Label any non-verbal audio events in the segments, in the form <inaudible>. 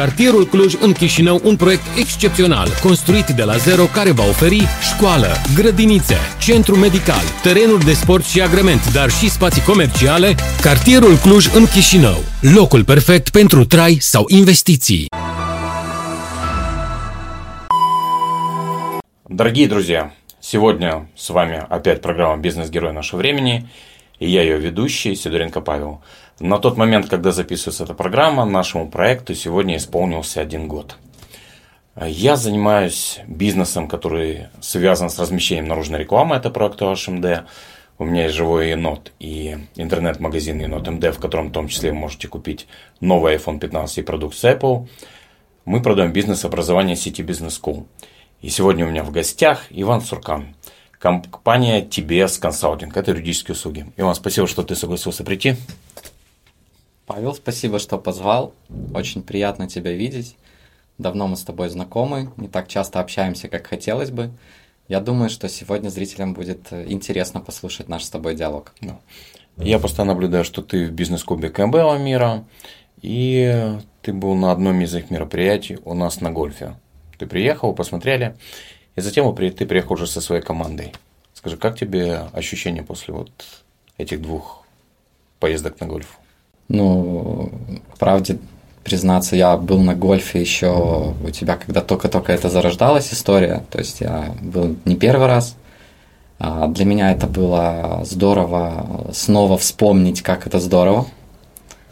Cartierul Cluj în Chișinău, un proiect excepțional, construit de la zero, care va oferi școală, grădinițe, centru medical, terenuri de sport și agrement, dar și spații comerciale. Cartierul Cluj în Chișinău, locul perfect pentru trai sau investiții. Дорогие друзья, сегодня с вами опять программа «Бизнес-герой нашего времени» и я ее ведущий Сидоренко Павел. На тот момент, когда записывается эта программа, нашему проекту сегодня исполнился один год. Я занимаюсь бизнесом, который связан с размещением наружной рекламы, это проект HMD. У меня есть живой енот и интернет-магазин енот МД, в котором в том числе вы можете купить новый iPhone 15 и продукцию Apple. Мы продаем бизнес-образование сети Business School. И сегодня у меня в гостях Иван Суркан, компания TBS Consulting, это юридические услуги. Иван, спасибо, что ты согласился прийти. Павел, спасибо, что позвал. Очень приятно тебя видеть. Давно мы с тобой знакомы, не так часто общаемся, как хотелось бы. Я думаю, что сегодня зрителям будет интересно послушать наш с тобой диалог. Я постоянно наблюдаю, что ты в бизнес-клубе Кэмпбелла мира, и ты был на одном из их мероприятий у нас на гольфе. Ты приехал, посмотрели, и затем ты приехал уже со своей командой. Скажи, как тебе ощущения после вот этих двух поездок на гольф? Ну, правде признаться, я был на гольфе еще у тебя, когда только-только это зарождалась история. То есть я был не первый раз. А для меня это было здорово снова вспомнить, как это здорово,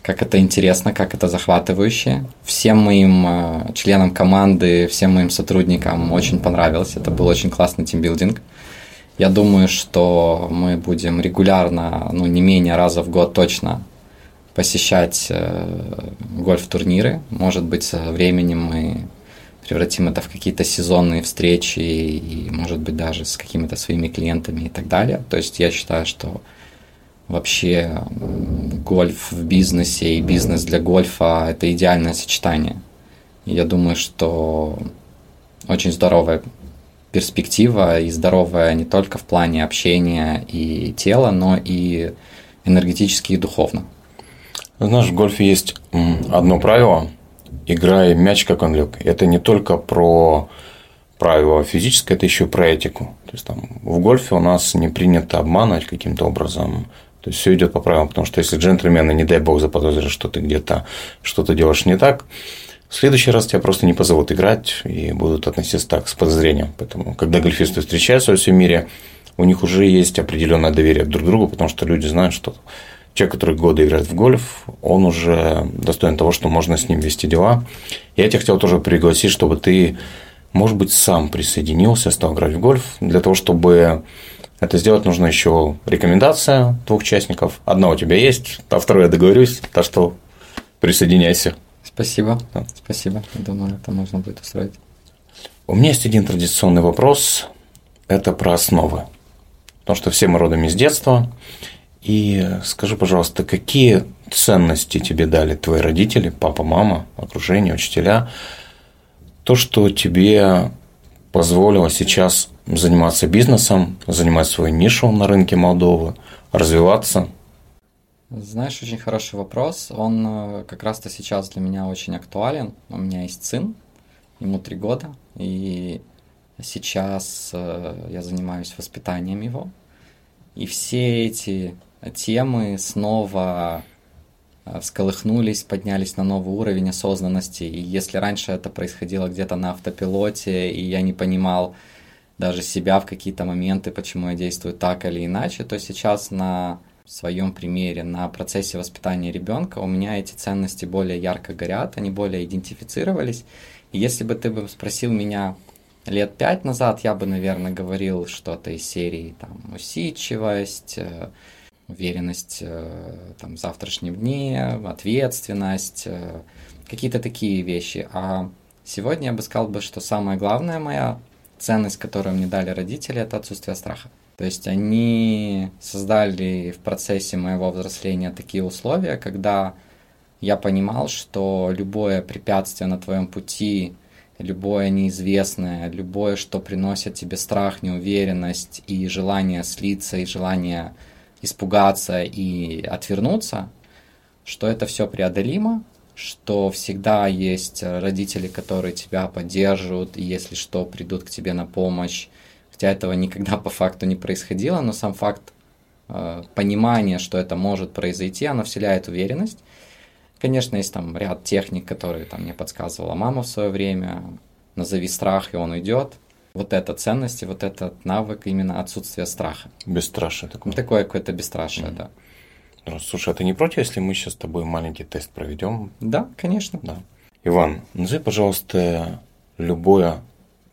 как это интересно, как это захватывающе. Всем моим э, членам команды, всем моим сотрудникам очень понравилось. Это был очень классный тимбилдинг. Я думаю, что мы будем регулярно, ну не менее раза в год точно посещать э, гольф-турниры. Может быть, со временем мы превратим это в какие-то сезонные встречи и, может быть, даже с какими-то своими клиентами и так далее. То есть я считаю, что вообще гольф в бизнесе и бизнес для гольфа – это идеальное сочетание. И я думаю, что очень здоровая перспектива и здоровая не только в плане общения и тела, но и энергетически и духовно. Знаешь, в гольфе есть одно правило – играй мяч, как он лег. Это не только про правило физическое, это еще про этику. То есть там в гольфе у нас не принято обманывать каким-то образом. То есть все идет по правилам, потому что если джентльмены, не дай бог, заподозрят, что ты где-то что-то делаешь не так, в следующий раз тебя просто не позовут играть и будут относиться так с подозрением. Поэтому, когда гольфисты встречаются во всем мире, у них уже есть определенное доверие друг к другу, потому что люди знают, что человек, который годы играет в гольф, он уже достоин того, что можно с ним вести дела. Я тебя хотел тоже пригласить, чтобы ты, может быть, сам присоединился, стал играть в гольф, для того, чтобы это сделать, нужно еще рекомендация двух участников. Одна у тебя есть, а вторую я договорюсь, так что присоединяйся. Спасибо. Да. Спасибо. Я думаю, это можно будет устроить. У меня есть один традиционный вопрос. Это про основы. Потому что все мы родом из детства. И скажи, пожалуйста, какие ценности тебе дали твои родители, папа, мама, окружение, учителя? То, что тебе позволило сейчас заниматься бизнесом, занимать свою нишу на рынке Молдовы, развиваться? Знаешь, очень хороший вопрос. Он э, как раз-то сейчас для меня очень актуален. У меня есть сын, ему три года, и сейчас э, я занимаюсь воспитанием его. И все эти темы снова э, всколыхнулись, поднялись на новый уровень осознанности. И если раньше это происходило где-то на автопилоте, и я не понимал даже себя в какие-то моменты, почему я действую так или иначе, то сейчас на своем примере, на процессе воспитания ребенка у меня эти ценности более ярко горят, они более идентифицировались. И если бы ты бы спросил меня лет пять назад, я бы, наверное, говорил что-то из серии там усидчивость, э, уверенность э, там, в завтрашнем дне, ответственность, э, какие-то такие вещи. А сегодня я бы сказал, бы, что самая главная моя ценность, которую мне дали родители, это отсутствие страха. То есть они создали в процессе моего взросления такие условия, когда я понимал, что любое препятствие на твоем пути, любое неизвестное, любое, что приносит тебе страх, неуверенность и желание слиться, и желание испугаться и отвернуться, что это все преодолимо, что всегда есть родители, которые тебя поддерживают, и если что, придут к тебе на помощь. Хотя этого никогда по факту не происходило, но сам факт э, понимания, что это может произойти, оно вселяет уверенность. Конечно, есть там ряд техник, которые там мне подсказывала мама в свое время. Назови страх, и он уйдет. Вот это ценности, вот этот навык именно отсутствия страха. Бесстрашие такое. Такое какое-то бесстрашие, mm-hmm. да. Ну, слушай, а ты не против, если мы сейчас с тобой маленький тест проведем? Да, конечно. Да. Иван, назови, пожалуйста, любое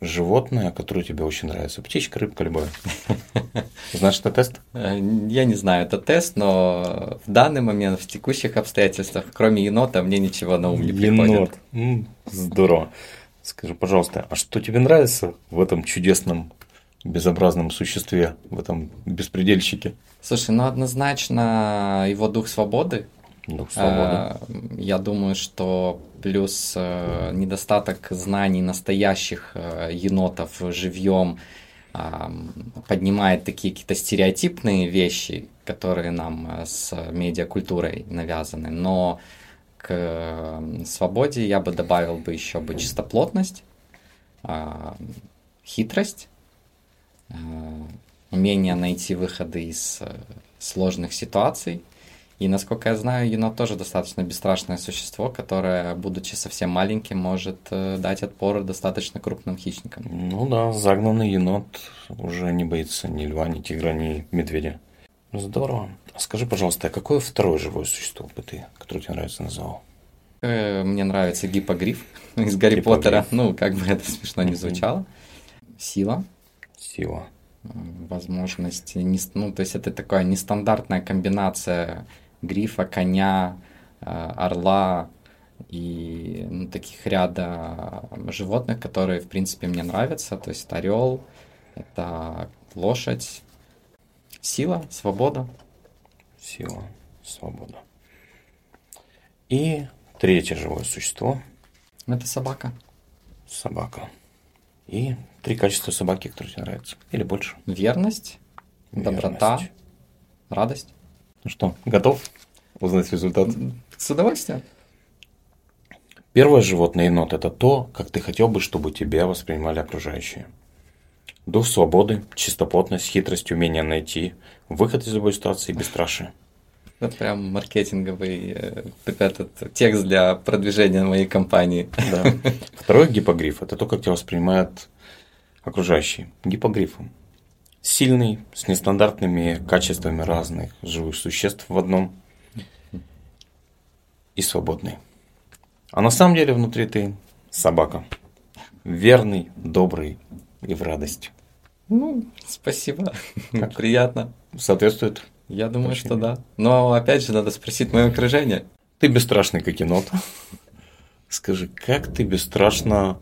животное, которое тебе очень нравится. Птичка, рыбка, любое. <laughs> Знаешь, это тест? Э, я не знаю, это тест, но в данный момент, в текущих обстоятельствах, кроме енота, мне ничего на ум не приходит. Енот. Здорово. Скажи, пожалуйста, а что тебе нравится в этом чудесном безобразном существе, в этом беспредельщике? Слушай, ну однозначно его дух свободы. Дух свободы. Э, я думаю, что плюс э, недостаток знаний настоящих э, енотов живьем поднимает такие какие-то стереотипные вещи, которые нам с медиакультурой навязаны. Но к свободе я бы добавил бы еще бы чистоплотность, хитрость, умение найти выходы из э, сложных ситуаций. И, насколько я знаю, енот тоже достаточно бесстрашное существо, которое, будучи совсем маленьким, может э, дать отпор достаточно крупным хищникам. Ну да, загнанный енот уже не боится ни льва, ни тигра, ни медведя. Здорово. Скажи, пожалуйста, а какое второе живое существо бы ты, которое тебе нравится, назвал? Э, мне нравится гипогриф <laughs> из Гарри гипогриф. Поттера. Ну, как бы это смешно не звучало. Сила. Сила возможность, не, ну, то есть это такая нестандартная комбинация грифа, коня, э, орла и ну, таких ряда животных, которые, в принципе, мне нравятся. То есть орел, это лошадь, сила, свобода. Сила, свобода. И третье живое существо. Это собака. Собака. И три качества собаки, которые тебе нравятся. Или больше. Верность, Верность. доброта, радость. Ну что, готов узнать результат? С удовольствием. Первое животное енот – это то, как ты хотел бы, чтобы тебя воспринимали окружающие. Дух свободы, чистоплотность, хитрость, умение найти выход из любой ситуации, бесстрашие. Это прям маркетинговый э, этот текст для продвижения моей компании. Да. Второй гипогриф – это то, как тебя воспринимают окружающие. Гипогрифом. Сильный, с нестандартными качествами разных живых существ в одном. И свободный. А на самом деле внутри ты собака. Верный, добрый и в радость. Ну, спасибо. Как? <laughs> Приятно. Соответствует я думаю, Очень что да. Но опять же надо спросить мое окружение. Ты бесстрашный, как енот. <laughs> Скажи, как ты бесстрашно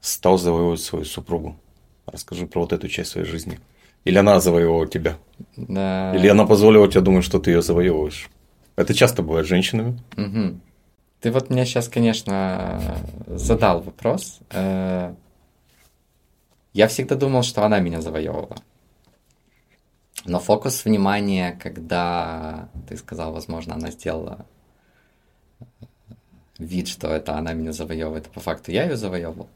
стал завоевывать свою супругу? Расскажи про вот эту часть своей жизни. Или она завоевывала тебя? Да. Или она позволила тебе думать, что ты ее завоевываешь? Это часто бывает с женщинами. Угу. Ты вот мне сейчас, конечно, задал вопрос. Э, я всегда думал, что она меня завоевывала. Но фокус внимания, когда ты сказал, возможно, она сделала вид, что это она меня завоевывает, а по факту я ее завоевывал.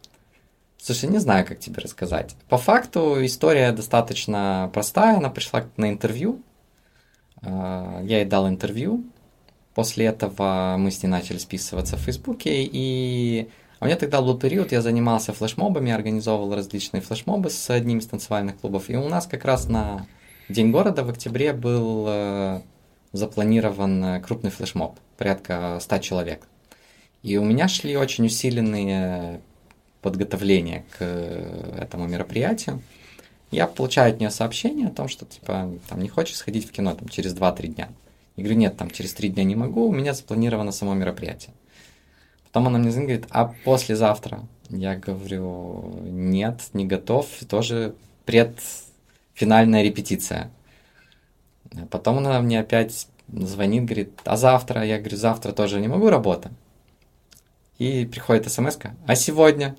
Слушай, не знаю, как тебе рассказать. По факту история достаточно простая. Она пришла на интервью. А, я ей дал интервью. После этого мы с ней начали списываться в Фейсбуке. И у меня тогда был период, я занимался флешмобами, организовывал различные флешмобы с одним из танцевальных клубов. И у нас как раз на День города в октябре был э, запланирован э, крупный флешмоб, порядка 100 человек. И у меня шли очень усиленные подготовления к этому мероприятию. Я получаю от нее сообщение о том, что типа там не хочешь сходить в кино там, через 2-3 дня. Я говорю, нет, там через 3 дня не могу, у меня запланировано само мероприятие. Потом она мне звонит, говорит, а послезавтра? Я говорю, нет, не готов, тоже пред финальная репетиция. Потом она мне опять звонит, говорит, а завтра? Я говорю, завтра тоже не могу, работа. И приходит смс а сегодня?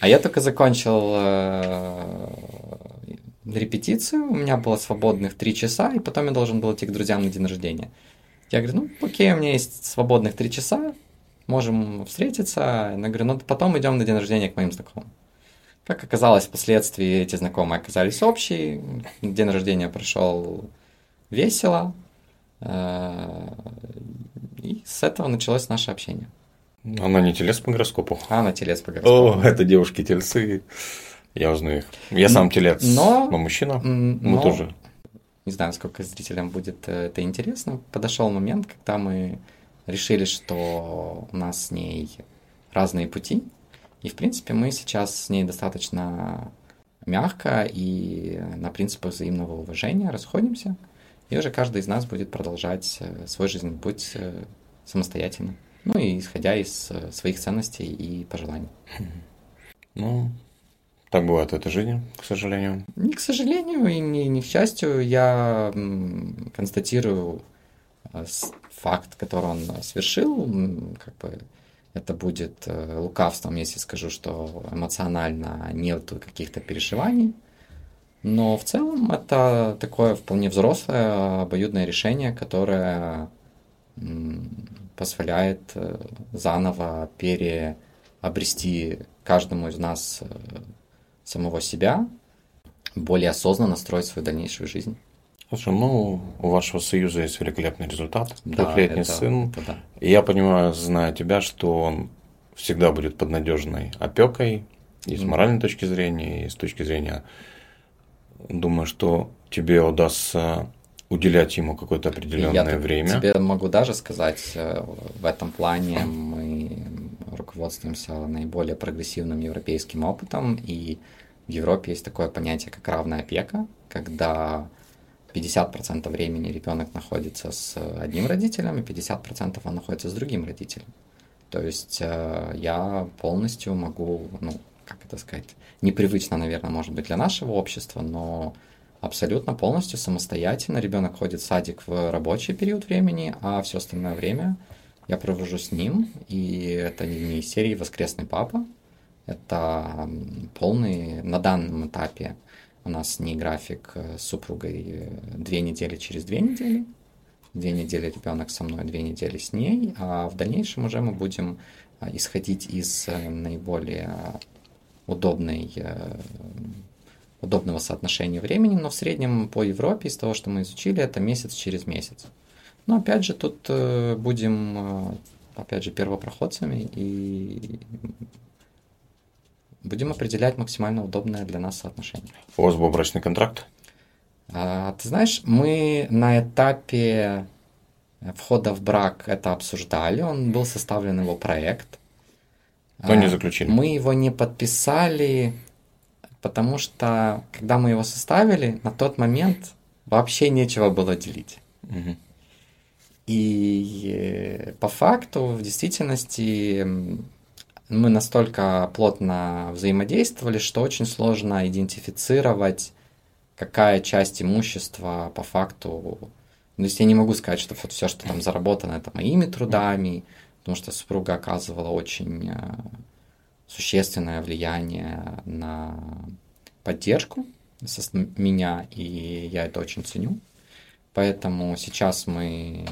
А я только закончил э, репетицию, у меня было свободных три часа, и потом я должен был идти к друзьям на день рождения. Я говорю, ну, окей, у меня есть свободных три часа, можем встретиться. Я говорю, ну, потом идем на день рождения к моим знакомым. Как оказалось, впоследствии эти знакомые оказались общие. День рождения прошел весело. Э, и с этого началось наше общение. Она не телец по гороскопу. А, она телец по гороскопу. О, это девушки тельцы. Я узнаю их. Я сам телец, но, но мужчина. Мы но, тоже. Не знаю, сколько зрителям будет э, это интересно. Подошел момент, когда мы решили, что у нас с ней разные пути. И, в принципе, мы сейчас с ней достаточно мягко и на принципах взаимного уважения расходимся. И уже каждый из нас будет продолжать э, свой жизненный путь э, самостоятельно. Ну и исходя из своих ценностей и пожеланий. Ну, так бывает в этой жизни, к сожалению. Не к сожалению и не, не к счастью. Я констатирую э, факт, который он совершил. Как бы это будет э, лукавством, если скажу, что эмоционально нет каких-то переживаний. Но в целом это такое вполне взрослое обоюдное решение, которое позволяет э, заново переобрести каждому из нас самого себя, более осознанно строить свою дальнейшую жизнь. Слушай, ну, у вашего союза есть великолепный результат. Да, Трехлетний это, сын. Это да. И я понимаю, зная тебя, что он всегда будет под надежной опекой и с моральной точки зрения, и с точки зрения, думаю, что тебе удастся уделять ему какое-то определенное я время. Тебе могу даже сказать, э, в этом плане мы руководствуемся наиболее прогрессивным европейским опытом, и в Европе есть такое понятие, как равная опека, когда 50% времени ребенок находится с одним родителем, и 50% он находится с другим родителем. То есть э, я полностью могу, ну, как это сказать, непривычно, наверное, может быть, для нашего общества, но абсолютно полностью самостоятельно. Ребенок ходит в садик в рабочий период времени, а все остальное время я провожу с ним. И это не серии «Воскресный папа», это полный на данном этапе у нас не график с супругой э, две недели через две недели. Две недели ребенок со мной, две недели с ней. А в дальнейшем уже мы будем а, исходить из э, наиболее удобной, э, удобного соотношения времени, но в среднем по Европе, из того, что мы изучили, это месяц через месяц. Но опять же, тут будем, опять же, первопроходцами и будем определять максимально удобное для нас соотношение. У вас был брачный контракт? А, ты знаешь, мы на этапе входа в брак это обсуждали, он был составлен его проект. Но не а, заключили. Мы его не подписали, потому что когда мы его составили, на тот момент вообще нечего было делить. Угу. И э, по факту, в действительности, мы настолько плотно взаимодействовали, что очень сложно идентифицировать, какая часть имущества по факту... Ну, то есть я не могу сказать, что вот все, что там заработано, это моими трудами, потому что супруга оказывала очень э, существенное влияние на поддержку меня, и я это очень ценю. Поэтому сейчас мы,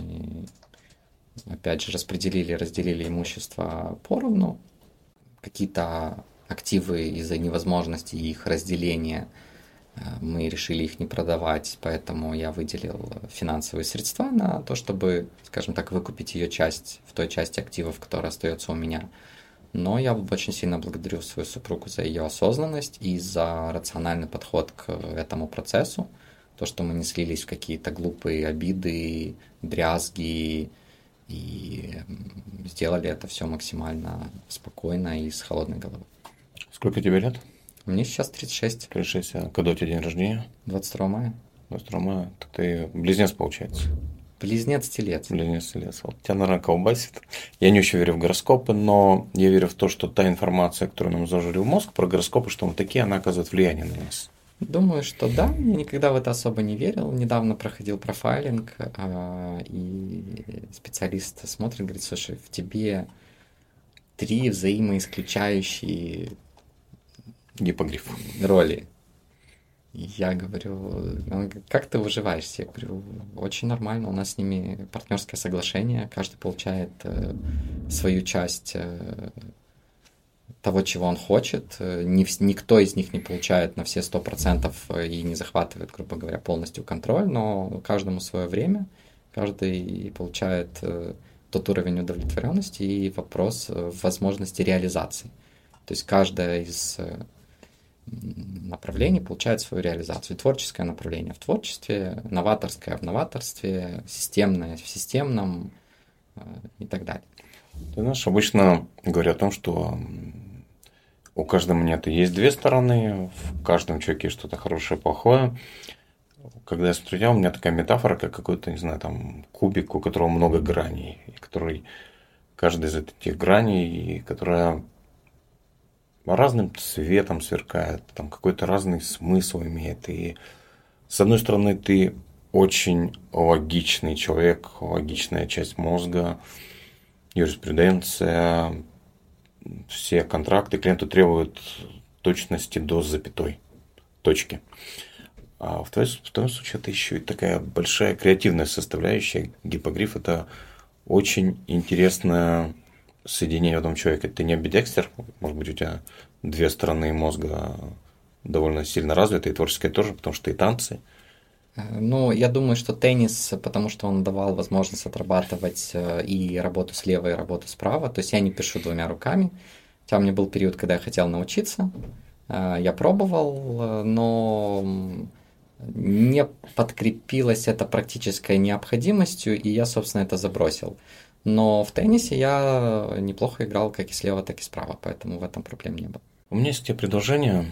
опять же, распределили, разделили имущество поровну, какие-то активы из-за невозможности их разделения э, мы решили их не продавать, поэтому я выделил финансовые средства на то, чтобы, скажем так, выкупить ее часть в той части активов, которая остается у меня. Но я очень сильно благодарю свою супругу за ее осознанность и за рациональный подход к этому процессу. То, что мы не слились в какие-то глупые обиды, дрязги, и сделали это все максимально спокойно и с холодной головой. Сколько тебе лет? Мне сейчас 36. 36, а когда у тебя день рождения? 22 мая. 22 мая, так ты близнец получается. Близнец телец. Близнец телец. Вот тебя, наверное, колбасит. Я не очень верю в гороскопы, но я верю в то, что та информация, которую нам зажили в мозг про гороскопы, что мы такие, она оказывает влияние на нас. Думаю, что да. Я никогда в это особо не верил. Недавно проходил профайлинг, а, и специалист смотрит, говорит, слушай, в тебе три взаимоисключающие гипогриф роли. Я говорю, как ты выживаешь? Я говорю, очень нормально, у нас с ними партнерское соглашение, каждый получает э, свою часть э, того, чего он хочет. Ни, никто из них не получает на все сто процентов и не захватывает, грубо говоря, полностью контроль, но каждому свое время, каждый получает э, тот уровень удовлетворенности и вопрос э, возможности реализации. То есть каждая из э, направлений получает свою реализацию. Творческое направление в творчестве, новаторское в новаторстве, системное в системном э, и так далее. Ты знаешь, обычно говорят о том, что у каждой монеты есть две стороны, в каждом человеке что-то хорошее, плохое. Когда я смотрел, у меня такая метафора, как какой-то, не знаю, там кубик, у которого много граней, и который каждый из этих граней, которая разным цветом сверкает, там какой-то разный смысл имеет. И с одной стороны, ты очень логичный человек, логичная часть мозга, юриспруденция, все контракты клиенту требуют точности до запятой точки. А в твоем, в твоем случае это еще и такая большая креативная составляющая. Гипогриф – это очень интересное соединение в одном человеке. Ты не амбидекстер, может быть, у тебя две стороны мозга довольно сильно развиты, и творческая тоже, потому что и танцы. Э, ну, я думаю, что теннис, потому что он давал возможность отрабатывать э, и работу слева, и работу справа. То есть я не пишу двумя руками. Хотя у меня был период, когда я хотел научиться. Э, я пробовал, но не подкрепилось это практической необходимостью, и я, собственно, это забросил. Но в теннисе я неплохо играл как и слева, так и справа, поэтому в этом проблем не было. У меня есть тебе предложение.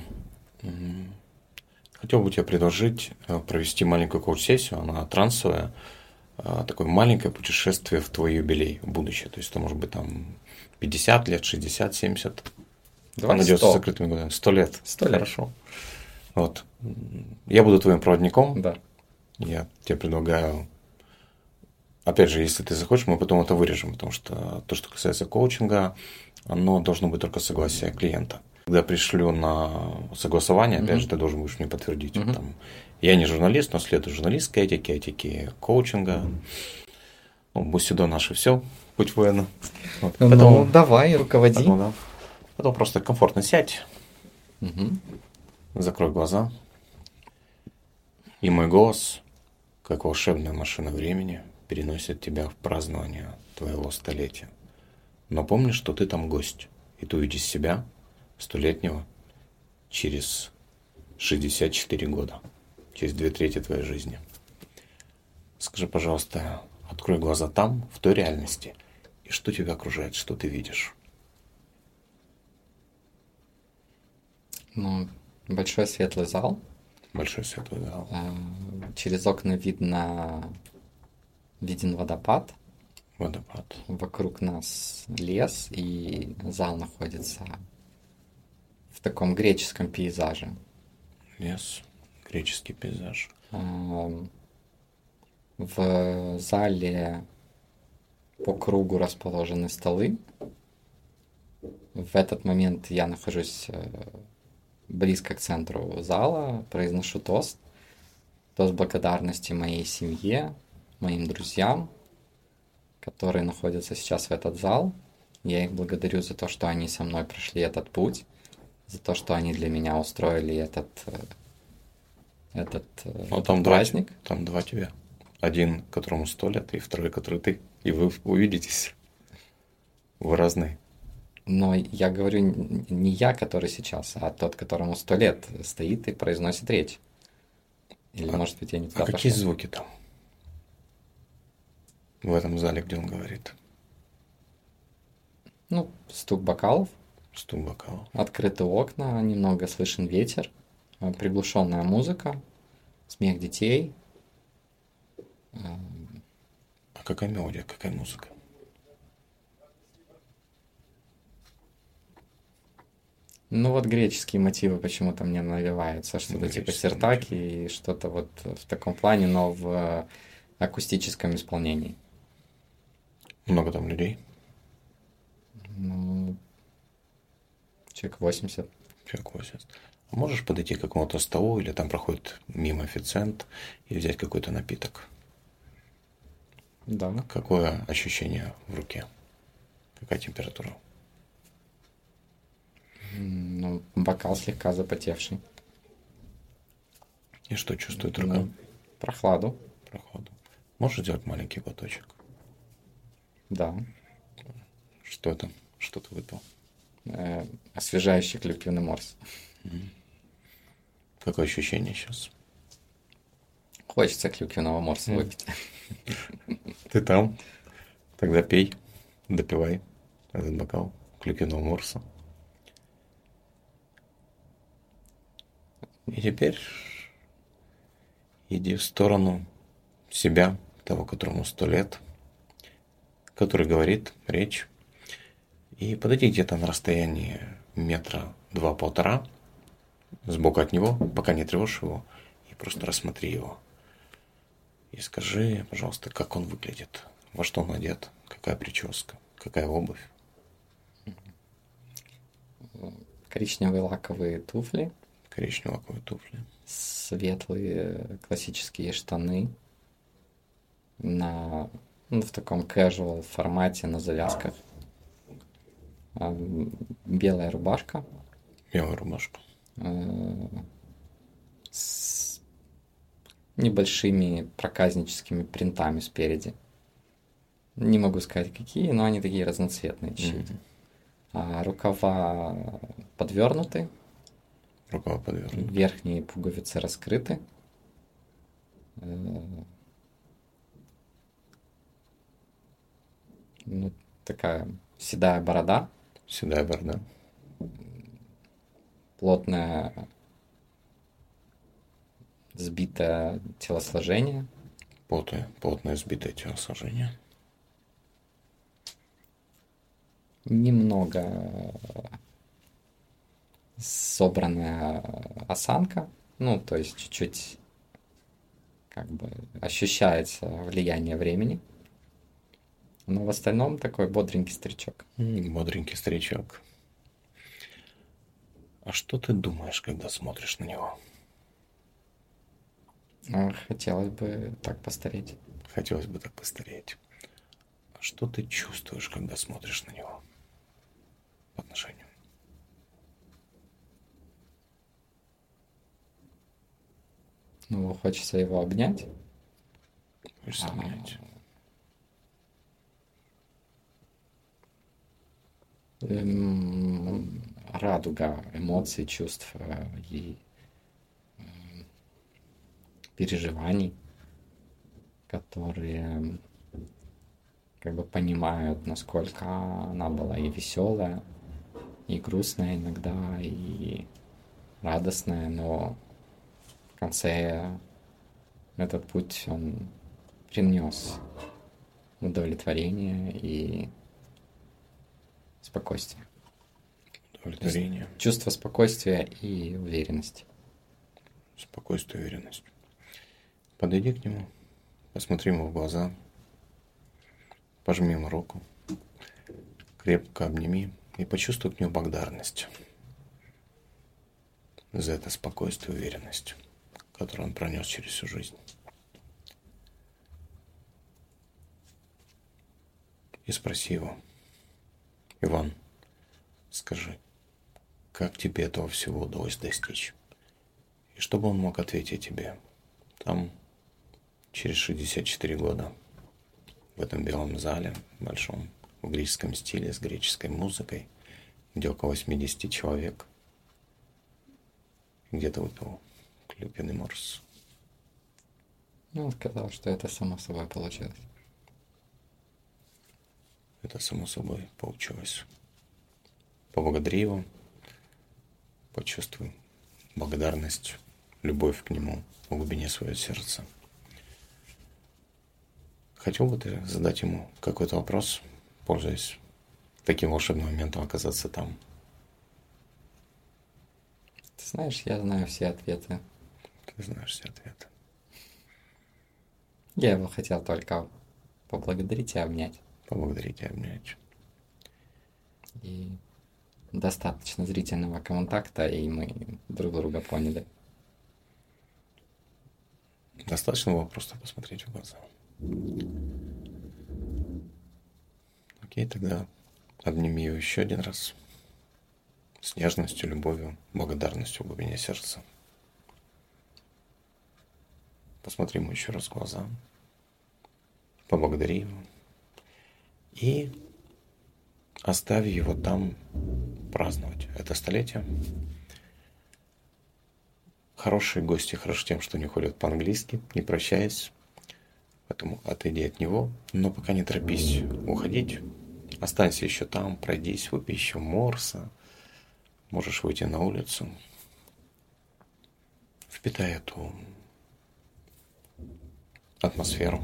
Хотел бы тебе предложить э, провести маленькую коуч-сессию, она трансовая, э, такое маленькое путешествие в твой юбилей, в будущее. То есть это может быть там 50 лет, 60, 70. Давай Она 100. с закрытыми глазами. 100 лет. 100 лет. Хорошо. Вот. Я буду твоим проводником. Да. Я тебе предлагаю Опять же, если ты захочешь, мы потом это вырежем, потому что то, что касается коучинга, оно должно быть только согласие клиента. Когда пришлю на согласование, опять mm-hmm. же, ты должен будешь мне подтвердить. Mm-hmm. Там, я не журналист, но следую журналистской этике, этике коучинга. Ну, Бусидо наше все, путь воина. Вот. Ну, Поэтому, давай, руководи. Поэтому, да. Потом просто комфортно сядь, mm-hmm. закрой глаза. И мой голос, как волшебная машина времени – переносит тебя в празднование твоего столетия. Но помни, что ты там гость, и ты увидишь себя, столетнего, через 64 года, через две трети твоей жизни. Скажи, пожалуйста, открой глаза там, в той реальности, и что тебя окружает, что ты видишь? Ну, большой светлый зал. Большой светлый зал. Э, через окна видно виден водопад. Водопад. Вокруг нас лес, и зал находится таком греческом пейзаже. Лес, греческий пейзаж. В зале по кругу расположены столы. В этот момент я нахожусь э, близко к центру зала, произношу тост. Тост благодарности моей семье, моим друзьям, которые находятся сейчас в этот зал. Я их благодарю за то, что они со мной прошли этот путь, за то, что они для меня устроили этот, э, этот э, ну, там праздник. Два, там два тебя. Один, которому сто лет, и второй, который ты. И вы увидитесь. Вы разные. Но я говорю не я, который сейчас, а тот, которому сто лет стоит и произносит речь. Или, а, может быть, я не туда А пошел. какие звуки там? в этом зале, где он говорит? Ну, стук бокалов. Стук бокалов. Открытые окна, немного слышен ветер, э, приглушенная музыка, смех детей. А какая мелодия, какая музыка? Ну вот греческие мотивы почему-то мне навеваются, что-то типа сертаки и что-то вот в таком плане, но в акустическом исполнении. Много там людей? Ну, человек 80. Человек 80. Можешь подойти к какому-то столу, или там проходит мимо официант, и взять какой-то напиток? Да. Какое ощущение в руке? Какая температура? Ну, бокал слегка запотевший. И что чувствует рука? Ну, прохладу. Прохладу. Можешь сделать маленький глоточек? Да. Что это? Что ты выпил? Э, освежающий клюквенный морс. Какое ощущение сейчас? Хочется клюквенного морса выпить. Ты там? Тогда пей, допивай этот бокал клюквенного морса. И теперь иди в сторону себя, того, которому сто лет, который говорит речь, и подойди где-то на расстоянии метра два-полтора, сбоку от него, пока не трешь его, и просто рассмотри его. И скажи, пожалуйста, как он выглядит, во что он одет, какая прическа, какая обувь. Коричневые лаковые туфли, Коричневые лаковые туфли. светлые классические штаны на ну, в таком casual формате на завязках. А, Белая рубашка Белая рубашка. э, с небольшими проказническими принтами спереди. Не могу сказать какие, но они такие разноцветные чуть. А рукава подвернуты, Рукава подвернута. верхние пуговицы раскрыты. Э, Ну, такая седая борода, Седая борода. плотное сбитое телосложение, Плотное, плотное сбитое телосложение. немного собранная осанка, ну, то есть чуть-чуть как бы ощущается влияние времени. Но в остальном такой бодренький старичок. Бодренький старичок. А что ты думаешь, когда смотришь на него? А, Хотелось бы так постареть. Хотелось бы так постареть. А что ты чувствуешь, когда смотришь на него? По отношению. Ну, хочется его обнять. Хочется А. обнять. Радуга эмоций, чувств э, и м, переживаний, которые как бы понимают, насколько она была и веселая, и грустная иногда, и радостная, но в конце этот путь он принес удовлетворение и спокойствие. Удовлетворение, Чувство спокойствия и уверенности. спокойствие, уверенность. Подойди к нему, посмотри ему в глаза, пожми ему руку, крепко обними и почувствуй к нему благодарность за это спокойствие и уверенность, которую он пронес через всю жизнь. И спроси его, Иван, скажи, как тебе этого всего удалось достичь? И чтобы он мог ответить тебе, там через 64 года в этом белом зале, большом, в греческом стиле, с греческой музыкой, где около 80 человек, где-то выпил клюквенный морс. Ну, он сказал, что это само собой получилось. Это само собой получилось. Поблагодари его, почувствуй благодарность, любовь к нему в глубине своего сердца. Хотел бы ты задать ему какой-то вопрос, пользуясь таким волшебным моментом оказаться там? Ты знаешь, я знаю все ответы. Ты знаешь все ответы. Я его хотел только поблагодарить и обнять. Поблагодарить и обнять. И достаточно зрительного контакта, и мы друг друга поняли. Достаточно было просто посмотреть в глаза. Окей, тогда обними ее еще один раз. С нежностью, любовью, благодарностью в глубине сердца. Посмотри ему еще раз в глаза. Поблагодари его. И оставь его там праздновать это столетие. Хорошие гости хороши тем, что не ходят по-английски, не прощаясь. Поэтому отойди от него, но пока не торопись уходить. Останься еще там, пройдись, выпей еще морса. Можешь выйти на улицу. Впитай эту атмосферу.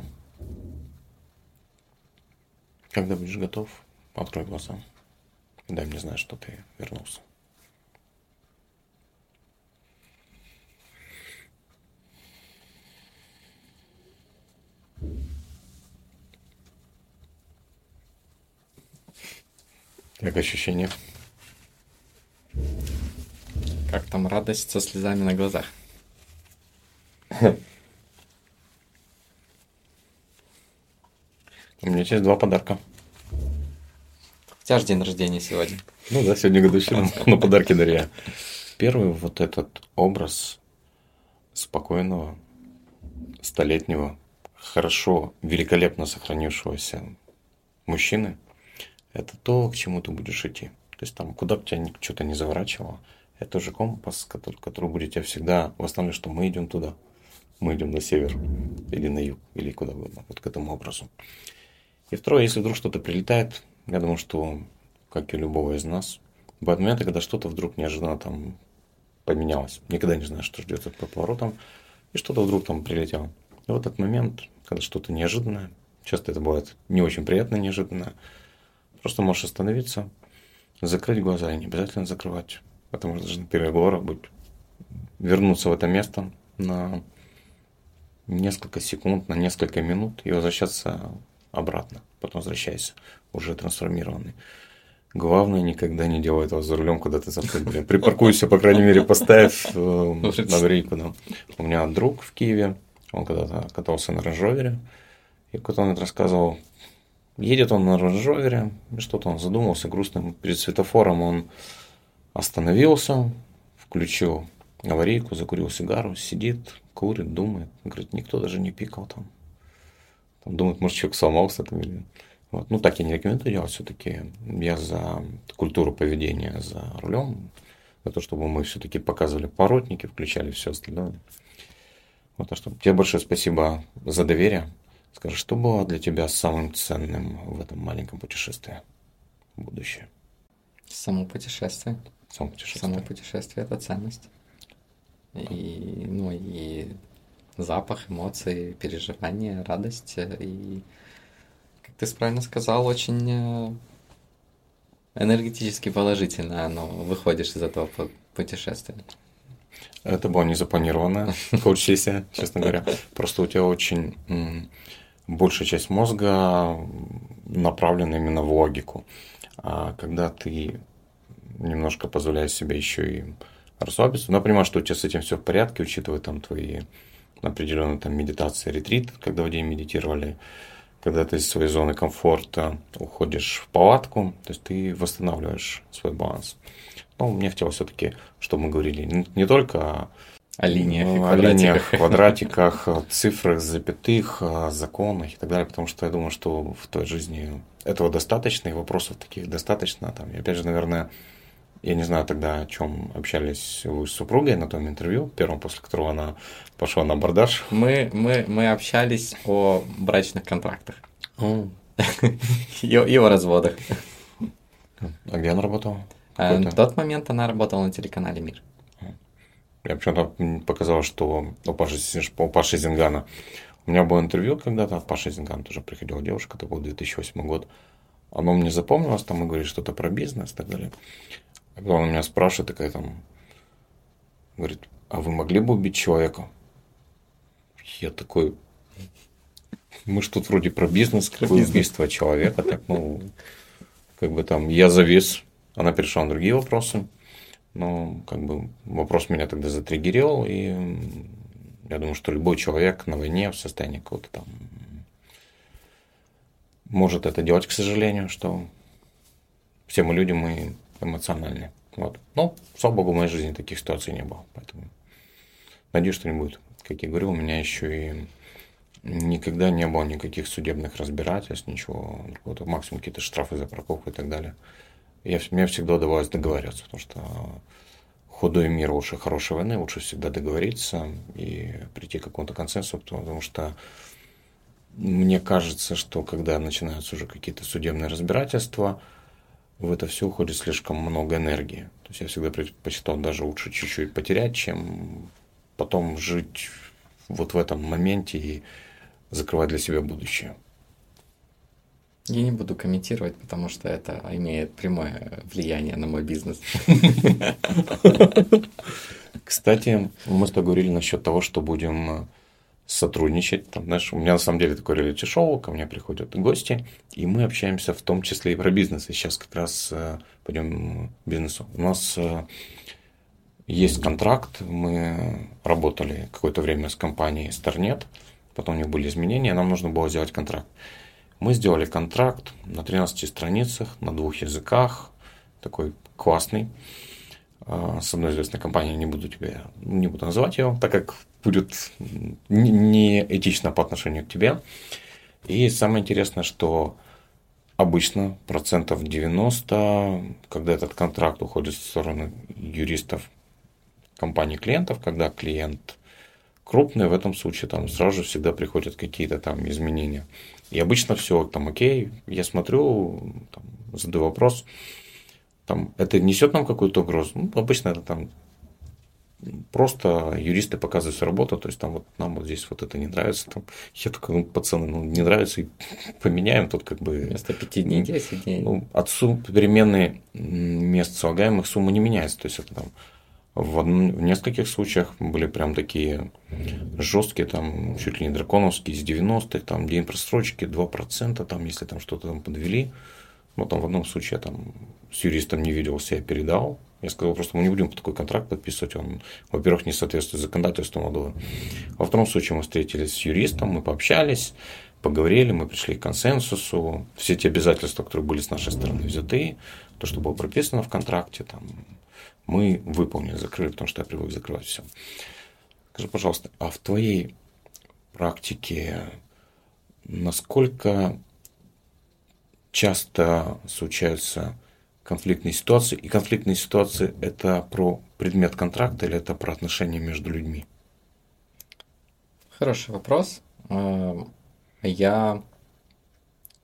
Когда будешь готов, открой глаза. Дай мне знать, что ты вернулся. Как ощущения? Как там радость со слезами на глазах? <laughs> У меня есть два подарка. У тебя же день рождения сегодня. Ну да, сегодня годовщина, но подарки даря. Первый вот этот образ спокойного, столетнего, хорошо, великолепно сохранившегося мужчины, это то, к чему ты будешь идти. То есть там, куда бы тебя что-то не заворачивало, это уже компас, который, который будет тебя всегда восстанавливать, что мы идем туда, мы идем на север или на юг, или куда угодно, вот к этому образу. И второе, если вдруг что-то прилетает, я думаю, что, как и любого из нас, бывают моменты, когда что-то вдруг неожиданно там поменялось. Никогда не знаешь, что ждет по поворотам, и что-то вдруг там прилетело. И вот этот момент, когда что-то неожиданное, часто это бывает не очень приятно неожиданное, просто можешь остановиться, закрыть глаза и не обязательно закрывать. Потому что даже переговорах быть вернуться в это место на несколько секунд, на несколько минут и возвращаться обратно. Потом возвращайся, уже трансформированный. Главное, никогда не делай этого за рулем, когда ты завтра, блин, припаркуйся, по крайней мере, поставь э, на аварийку. Да. У меня друг в Киеве, он когда-то катался на Ранжовере, и когда он это рассказывал, едет он на Ранжовере, что-то он задумался грустным, перед светофором он остановился, включил аварийку, закурил сигару, сидит, курит, думает. Говорит, никто даже не пикал там. Там думает, может, человек сломался там или... Вот. Ну, так я не рекомендую делать все-таки. Я за культуру поведения за рулем, за то, чтобы мы все-таки показывали поротники, включали все остальное. Вот, а что тебе большое спасибо за доверие. Скажи, что было для тебя самым ценным в этом маленьком путешествии в будущее? Само путешествие. Само путешествие. Само путешествие – это ценность. И, ну, и запах, эмоции, переживания, радость. И, как ты правильно сказал, очень э, энергетически положительно оно выходишь из этого путешествия. Это была незапланированная коуч-сессия, честно говоря. Просто у тебя очень большая часть мозга направлена именно в логику. А когда ты немножко позволяешь себе еще и расслабиться, понимаешь, что у тебя с этим все в порядке, учитывая там твои определенные там медитации, ретрит, когда в день медитировали, когда ты из своей зоны комфорта уходишь в палатку, то есть ты восстанавливаешь свой баланс. Но мне хотелось все-таки, чтобы мы говорили не только о о линиях, ну, о линиях, квадратиках, цифрах, запятых, законах и так далее, потому что я думаю, что в той жизни этого достаточно, и вопросов таких достаточно. Там, и опять же, наверное, я не знаю тогда, о чем общались вы с супругой на том интервью, первом, после которого она пошла на абордаж. Мы, мы, мы общались о брачных контрактах. <laughs> И о разводах. А где она работала? А, на тот момент она работала на телеканале «Мир». Я почему-то показалось, что у Паши, у Паши Зингана у меня было интервью когда-то, Паша Зинган тоже приходила девушка, это был 2008 год. Оно мне запомнилось, там мы говорили что-то про бизнес и так далее. Когда он меня спрашивает, такая там, говорит, а вы могли бы убить человека? Я такой, мы ж тут вроде про бизнес, какое убийство человека, так, ну, как бы там, я завис, она перешла на другие вопросы. Но как бы вопрос меня тогда затриггерил, и я думаю, что любой человек на войне в состоянии какого-то там может это делать, к сожалению, что все мы люди, мы эмоциональные. Вот. Но, слава богу, в моей жизни таких ситуаций не было. Поэтому надеюсь, что не будет. Как я говорил, у меня еще и никогда не было никаких судебных разбирательств, ничего. Вот, максимум какие-то штрафы за парковку и так далее. Я, мне всегда удавалось договариваться, потому что худой мир лучше хорошей войны, лучше всегда договориться и прийти к какому-то консенсусу, потому что мне кажется, что когда начинаются уже какие-то судебные разбирательства – в это все уходит слишком много энергии. То есть я всегда предпочитал даже лучше чуть-чуть потерять, чем потом жить вот в этом моменте и закрывать для себя будущее. Я не буду комментировать, потому что это имеет прямое влияние на мой бизнес. Кстати, мы с тобой говорили насчет того, что будем сотрудничать. Там, знаешь, у меня на самом деле такое реалити-шоу, ко мне приходят гости, и мы общаемся в том числе и про бизнес. И сейчас как раз э, пойдем к бизнесу. У нас э, есть контракт, мы работали какое-то время с компанией Starnet, потом у них были изменения, нам нужно было сделать контракт. Мы сделали контракт на 13 страницах, на двух языках, такой классный. Э, с одной известной компанией, не буду тебе, не буду называть ее, так как будет не этично по отношению к тебе. И самое интересное, что обычно процентов 90, когда этот контракт уходит в сторону юристов компании клиентов, когда клиент крупный, в этом случае там сразу же всегда приходят какие-то там изменения. И обычно все там окей, я смотрю, там, задаю вопрос, там, это несет нам какую-то угрозу? Ну, обычно это там просто юристы показывают свою работу, то есть там вот нам вот здесь вот это не нравится, там, я такой, ну, пацаны, ну, не нравится, и <laughs> поменяем тут как бы... Вместо пяти дней, 10 дней. Ну, от сумм переменной мест слагаемых сумма не меняется, то есть это там в, в нескольких случаях были прям такие жесткие, там, чуть ли не драконовские, из 90-х, там, день просрочки, 2%, там, если там что-то там подвели. Ну, там в одном случае я там с юристом не виделся, я передал, я сказал, просто мы не будем такой контракт подписывать, он, во-первых, не соответствует законодательству Молдовы. Во втором случае мы встретились с юристом, мы пообщались, поговорили, мы пришли к консенсусу. Все те обязательства, которые были с нашей стороны взяты, то, что было прописано в контракте, там, мы выполнили, закрыли, потому что я привык закрывать все. Скажи, пожалуйста, а в твоей практике насколько часто случаются конфликтные ситуации. И конфликтные ситуации – это про предмет контракта или это про отношения между людьми? Хороший вопрос. Эм, я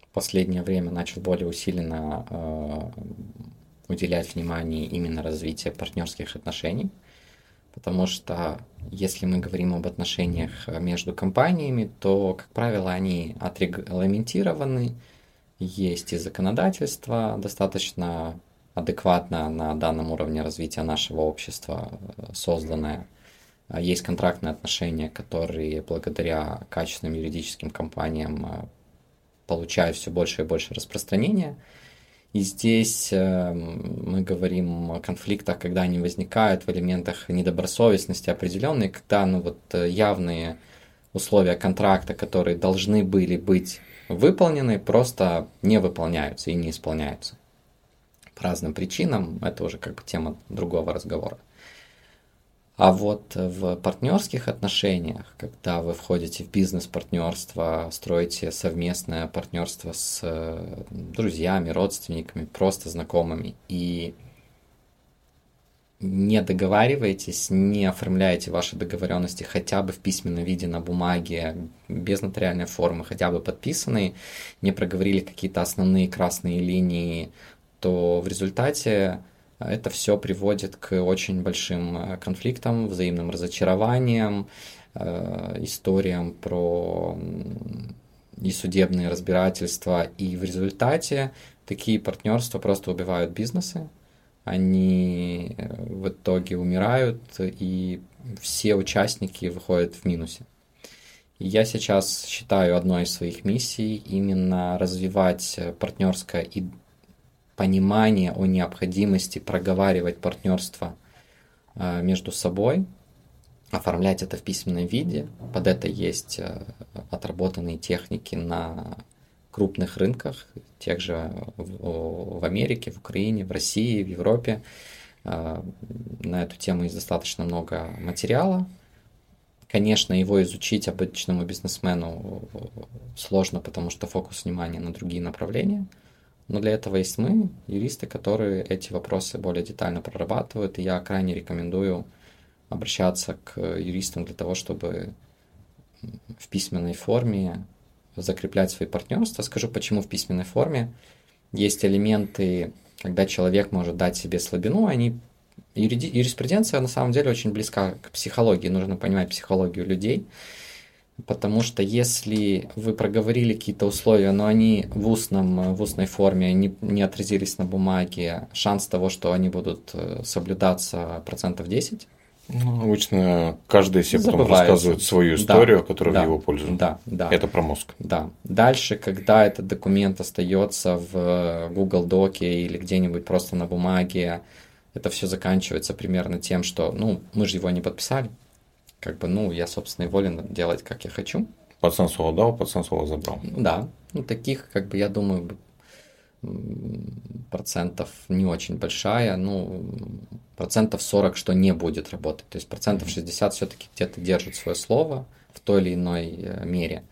в последнее время начал более усиленно э, уделять внимание именно развитию партнерских отношений, потому что если мы говорим об отношениях между компаниями, то, как правило, они отрегламентированы, есть и законодательство достаточно адекватно на данном уровне развития нашего общества э, созданное. А есть контрактные отношения, которые благодаря качественным юридическим компаниям э, получают все больше и больше распространения. И здесь э, мы говорим о конфликтах, когда они возникают в элементах недобросовестности определенной, когда ну, вот, явные условия контракта, которые должны были быть выполнены, просто не выполняются и не исполняются. По разным причинам, это уже как бы тема другого разговора. А вот в партнерских отношениях, когда вы входите в бизнес-партнерство, строите совместное партнерство с э, друзьями, родственниками, просто знакомыми, и не договариваетесь, не оформляете ваши договоренности хотя бы в письменном виде на бумаге, без нотариальной формы, хотя бы подписанные, не проговорили какие-то основные красные линии, то в результате это все приводит к очень большим э, конфликтам, взаимным разочарованиям, э, историям про и судебные разбирательства, и в результате такие партнерства просто убивают бизнесы, они э, в итоге умирают, и все участники выходят в минусе. Я сейчас считаю одной из своих миссий именно развивать партнерское и понимание о необходимости проговаривать партнерство э, между собой, оформлять это в письменном виде. Под это есть э, отработанные техники на крупных рынках, тех же в Америке, в Украине, в России, в Европе. Э, на эту тему есть достаточно много материала. Конечно, его изучить обычному бизнесмену сложно, потому что фокус внимания на другие направления. Но для этого есть мы, юристы, которые эти вопросы более детально прорабатывают, и я крайне рекомендую обращаться к юристам для того, чтобы в письменной форме закреплять свои партнерства. Скажу, почему в письменной форме. Есть элементы, когда человек может дать себе слабину, они Юриди... Юриспруденция на самом деле очень близка к психологии, нужно понимать психологию людей, потому что если вы проговорили какие-то условия, но они в, устном, в устной форме не, не отразились на бумаге, шанс того, что они будут э, соблюдаться процентов 10. Ну, обычно каждый себе потом рассказывает свою историю, да, которая да, в его пользу. Да, да. Это про мозг. Да. Дальше, когда этот документ остается в Google Доке или где-нибудь просто на бумаге, это все заканчивается примерно тем, что, ну, мы же его не подписали, как бы, ну, я, собственно, и волен делать, как я хочу. Пацан слово дал, пацан слово забрал. Да, ну, таких, как бы, я думаю, процентов не очень большая, ну, процентов 40, что не будет работать. То есть процентов 60 все-таки где-то держит свое слово в той или иной э, мере.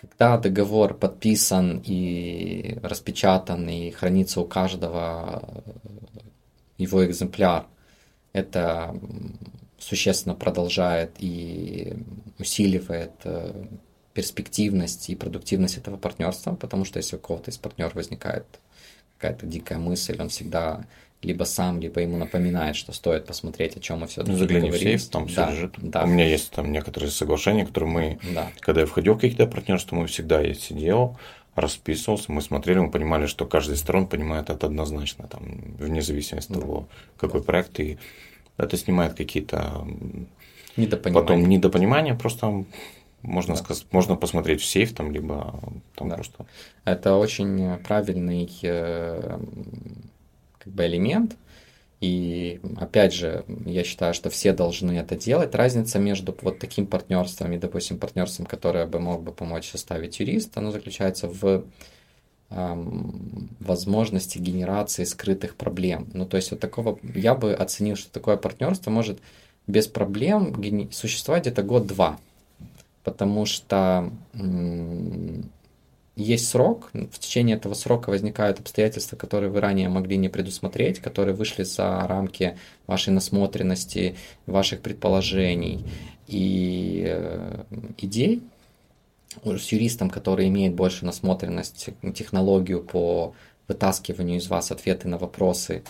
Когда договор подписан и распечатан и хранится у каждого его экземпляр, это существенно продолжает и усиливает э, перспективность и продуктивность этого партнерства, потому что если у кого-то из партнеров возникает какая-то дикая мысль, он всегда либо сам, либо ему напоминает, что стоит посмотреть, о чем мы все-таки ну, загляни в сейф, там все да, лежит. Да. У меня есть там некоторые соглашения, которые мы, да. когда я входил в какие-то партнерства, мы всегда я сидел, расписывался, мы смотрели, мы понимали, что каждый из сторон понимает это однозначно, там, вне зависимости от того, какой проект, и это снимает какие-то недопонимания. потом недопонимания, просто можно да. сказать, можно посмотреть в сейф там, либо там да. просто. Это очень правильный э, как бы элемент, и опять же, я считаю, что все должны это делать. Разница между вот таким партнерством и, допустим, партнерством, которое бы мог бы помочь составить юрист, оно заключается в эм, возможности генерации скрытых проблем. Ну, то есть вот такого, я бы оценил, что такое партнерство может без проблем существовать где-то год-два, потому что есть срок, в течение этого срока возникают обстоятельства, которые вы ранее могли не предусмотреть, которые вышли за рамки вашей насмотренности, ваших предположений и э, идей. С юристом, который имеет больше насмотренность, технологию по вытаскиванию из вас ответы на вопросы,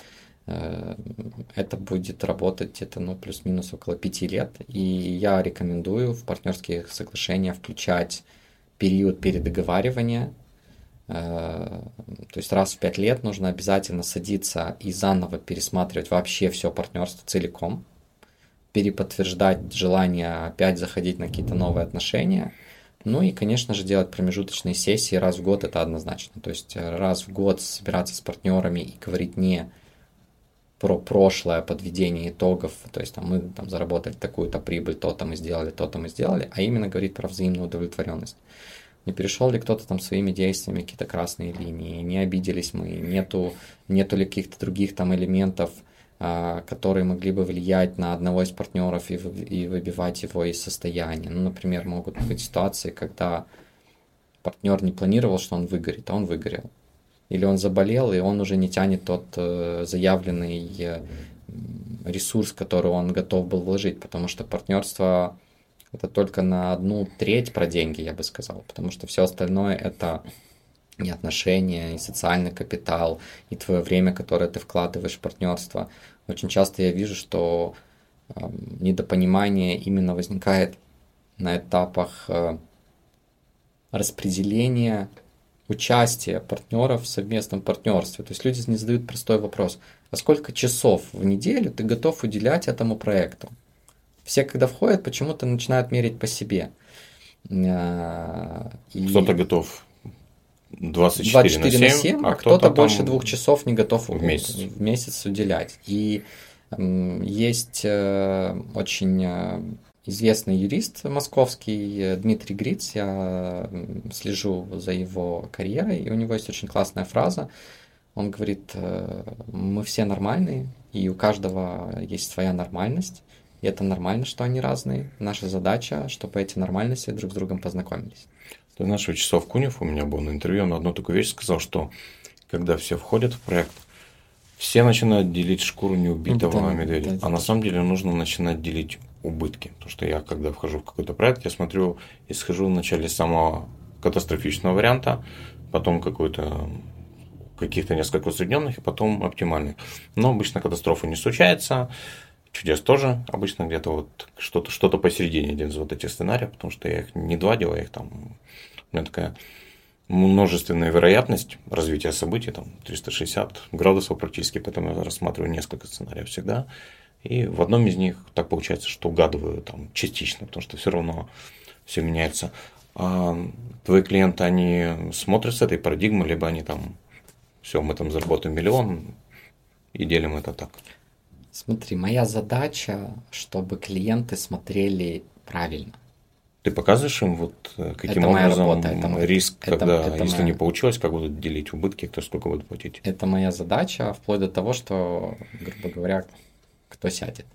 это будет работать где-то ну, плюс-минус около пяти лет. И я рекомендую в партнерские соглашения включать период передоговаривания. Э, то есть раз в пять лет нужно обязательно садиться и заново пересматривать вообще все партнерство целиком, переподтверждать желание опять заходить на какие-то новые отношения. Ну и, конечно же, делать промежуточные сессии раз в год, это однозначно. То есть э, раз в год собираться с партнерами и говорить не про прошлое подведение итогов, то есть там мы там заработали такую-то прибыль, то-то мы сделали, то-то мы сделали, а именно говорить про взаимную удовлетворенность. Не перешел ли кто-то там своими действиями какие-то красные линии, не обиделись мы, нету, нету ли каких-то других там элементов, а, которые могли бы влиять на одного из партнеров и, и выбивать его из состояния. Ну, например, могут быть ситуации, когда партнер не планировал, что он выгорит, а он выгорел или он заболел, и он уже не тянет тот э, заявленный э, ресурс, который он готов был вложить, потому что партнерство это только на одну треть про деньги, я бы сказал, потому что все остальное это и отношения, и социальный капитал, и твое время, которое ты вкладываешь в партнерство. Очень часто я вижу, что э, недопонимание именно возникает на этапах э, распределения участие партнеров в совместном партнерстве. То есть люди не задают простой вопрос, а сколько часов в неделю ты готов уделять этому проекту? Все, когда входят, почему-то начинают мерить по себе. А, и... Кто-то готов 24, 24 на 7, 7 а, а кто-то, больше двух часов не готов в месяц, в месяц уделять. И есть э, очень э, известный юрист московский э, Дмитрий Гриц, я слежу за его карьерой, и у него есть очень классная фраза. Он говорит, мы все нормальные, и у каждого есть своя нормальность, и это нормально, что они разные. Наша задача, чтобы эти нормальности друг с другом познакомились. Ты знаешь, Вячеслав Кунев у меня был на интервью, он одну такую вещь сказал, что когда все входят в проект, все начинают делить шкуру неубитого да, медведя. Да, да, а на самом деле нужно начинать делить убытки. Потому что я, когда вхожу в какой-то проект, я смотрю и схожу вначале самого катастрофичного варианта, потом какой-то каких-то несколько усредненных и потом оптимальных. Но обычно катастрофа не случается. Чудес тоже обычно где-то вот что-то что посередине один из вот этих сценариев, потому что я их не два делаю, я их там, у меня такая множественная вероятность развития событий, там 360 градусов практически, поэтому я рассматриваю несколько сценариев всегда. И в одном из них так получается, что угадываю там частично, потому что все равно все меняется. А твои клиенты, они смотрят с этой парадигмы, либо они там, все, мы там заработаем миллион и делим это так. Смотри, моя задача, чтобы клиенты смотрели правильно. Ты показываешь им, вот э, каким это образом работа, это риск, это, когда, это если моя... не получилось, как будут делить убытки, кто сколько будет платить? Это моя задача, вплоть до того, что, грубо говоря, кто сядет.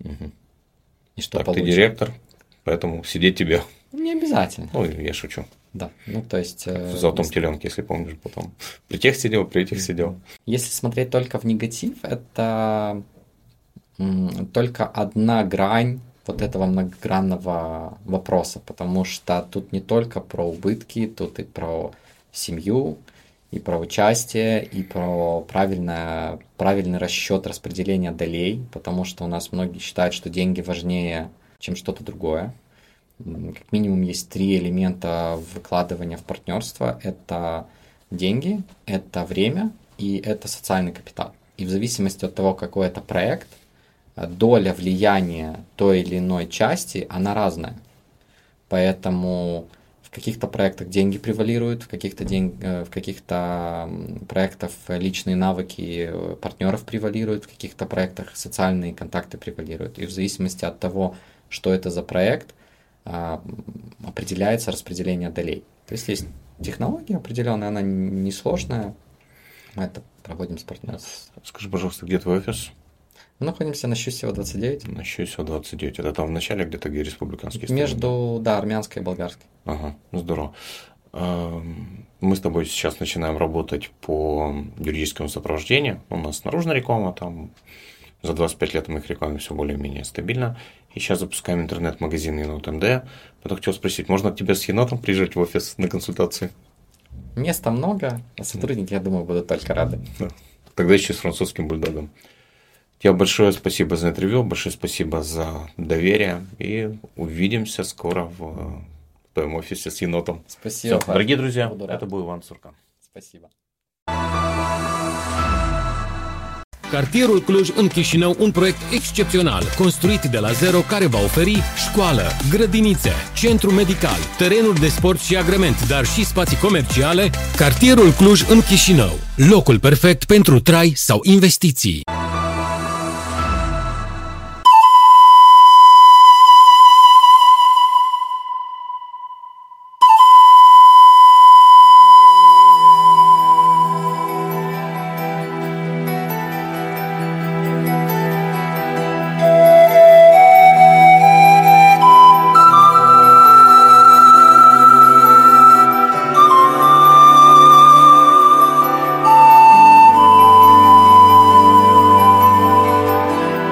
Угу. И что так, получит. ты директор, поэтому сидеть тебе. Не обязательно. Ну, я шучу. Да, ну то есть... В золотом теленке, если помнишь, потом. При тех сидел, при этих сидел. Если смотреть только в негатив, это только одна грань вот этого многогранного вопроса, потому что тут не только про убытки, тут и про семью, и про участие, и про правильное, правильный расчет распределения долей, потому что у нас многие считают, что деньги важнее, чем что-то другое. Как минимум есть три элемента выкладывания в партнерство. Это деньги, это время и это социальный капитал. И в зависимости от того, какой это проект – доля влияния той или иной части, она разная. Поэтому каких-то проектах деньги превалируют, в каких-то, день, э, в каких-то проектах личные навыки партнеров превалируют, в каких-то проектах социальные контакты превалируют. И в зависимости от того, что это за проект, а, определяется распределение долей. То есть есть технология определенная, она несложная. Мы это проводим с партнером. Скажи, пожалуйста, где твой офис? Находимся на Щусева 29. На Щусева 29. Это там в начале где-то, где республиканский Между, да, армянской и болгарской. Ага, здорово. Мы с тобой сейчас начинаем работать по юридическому сопровождению. У нас наружная реклама, там за 25 лет мы их рекламируем все более-менее стабильно. И сейчас запускаем интернет-магазин Енот МД. Потом хотел спросить, можно к тебе с енотом приезжать в офис на консультации? Места много, а сотрудники, я думаю, будут только рады. Тогда еще с французским бульдогом. Тебе большое спасибо за интервью, большое спасибо за доверие. И увидимся скоро в твоем офисе с енотом. Спасибо. Все, дорогие друзья, это был Иван Суркан. Спасибо. Cartierul Cluj în Chișinău un proiect excepțional, construit de la zero care va oferi școală, grădinițe, centru medical, terenuri de sport și agrement, dar și spații comerciale. Cartierul Cluj în Chișinău, locul perfect pentru trai sau investiții.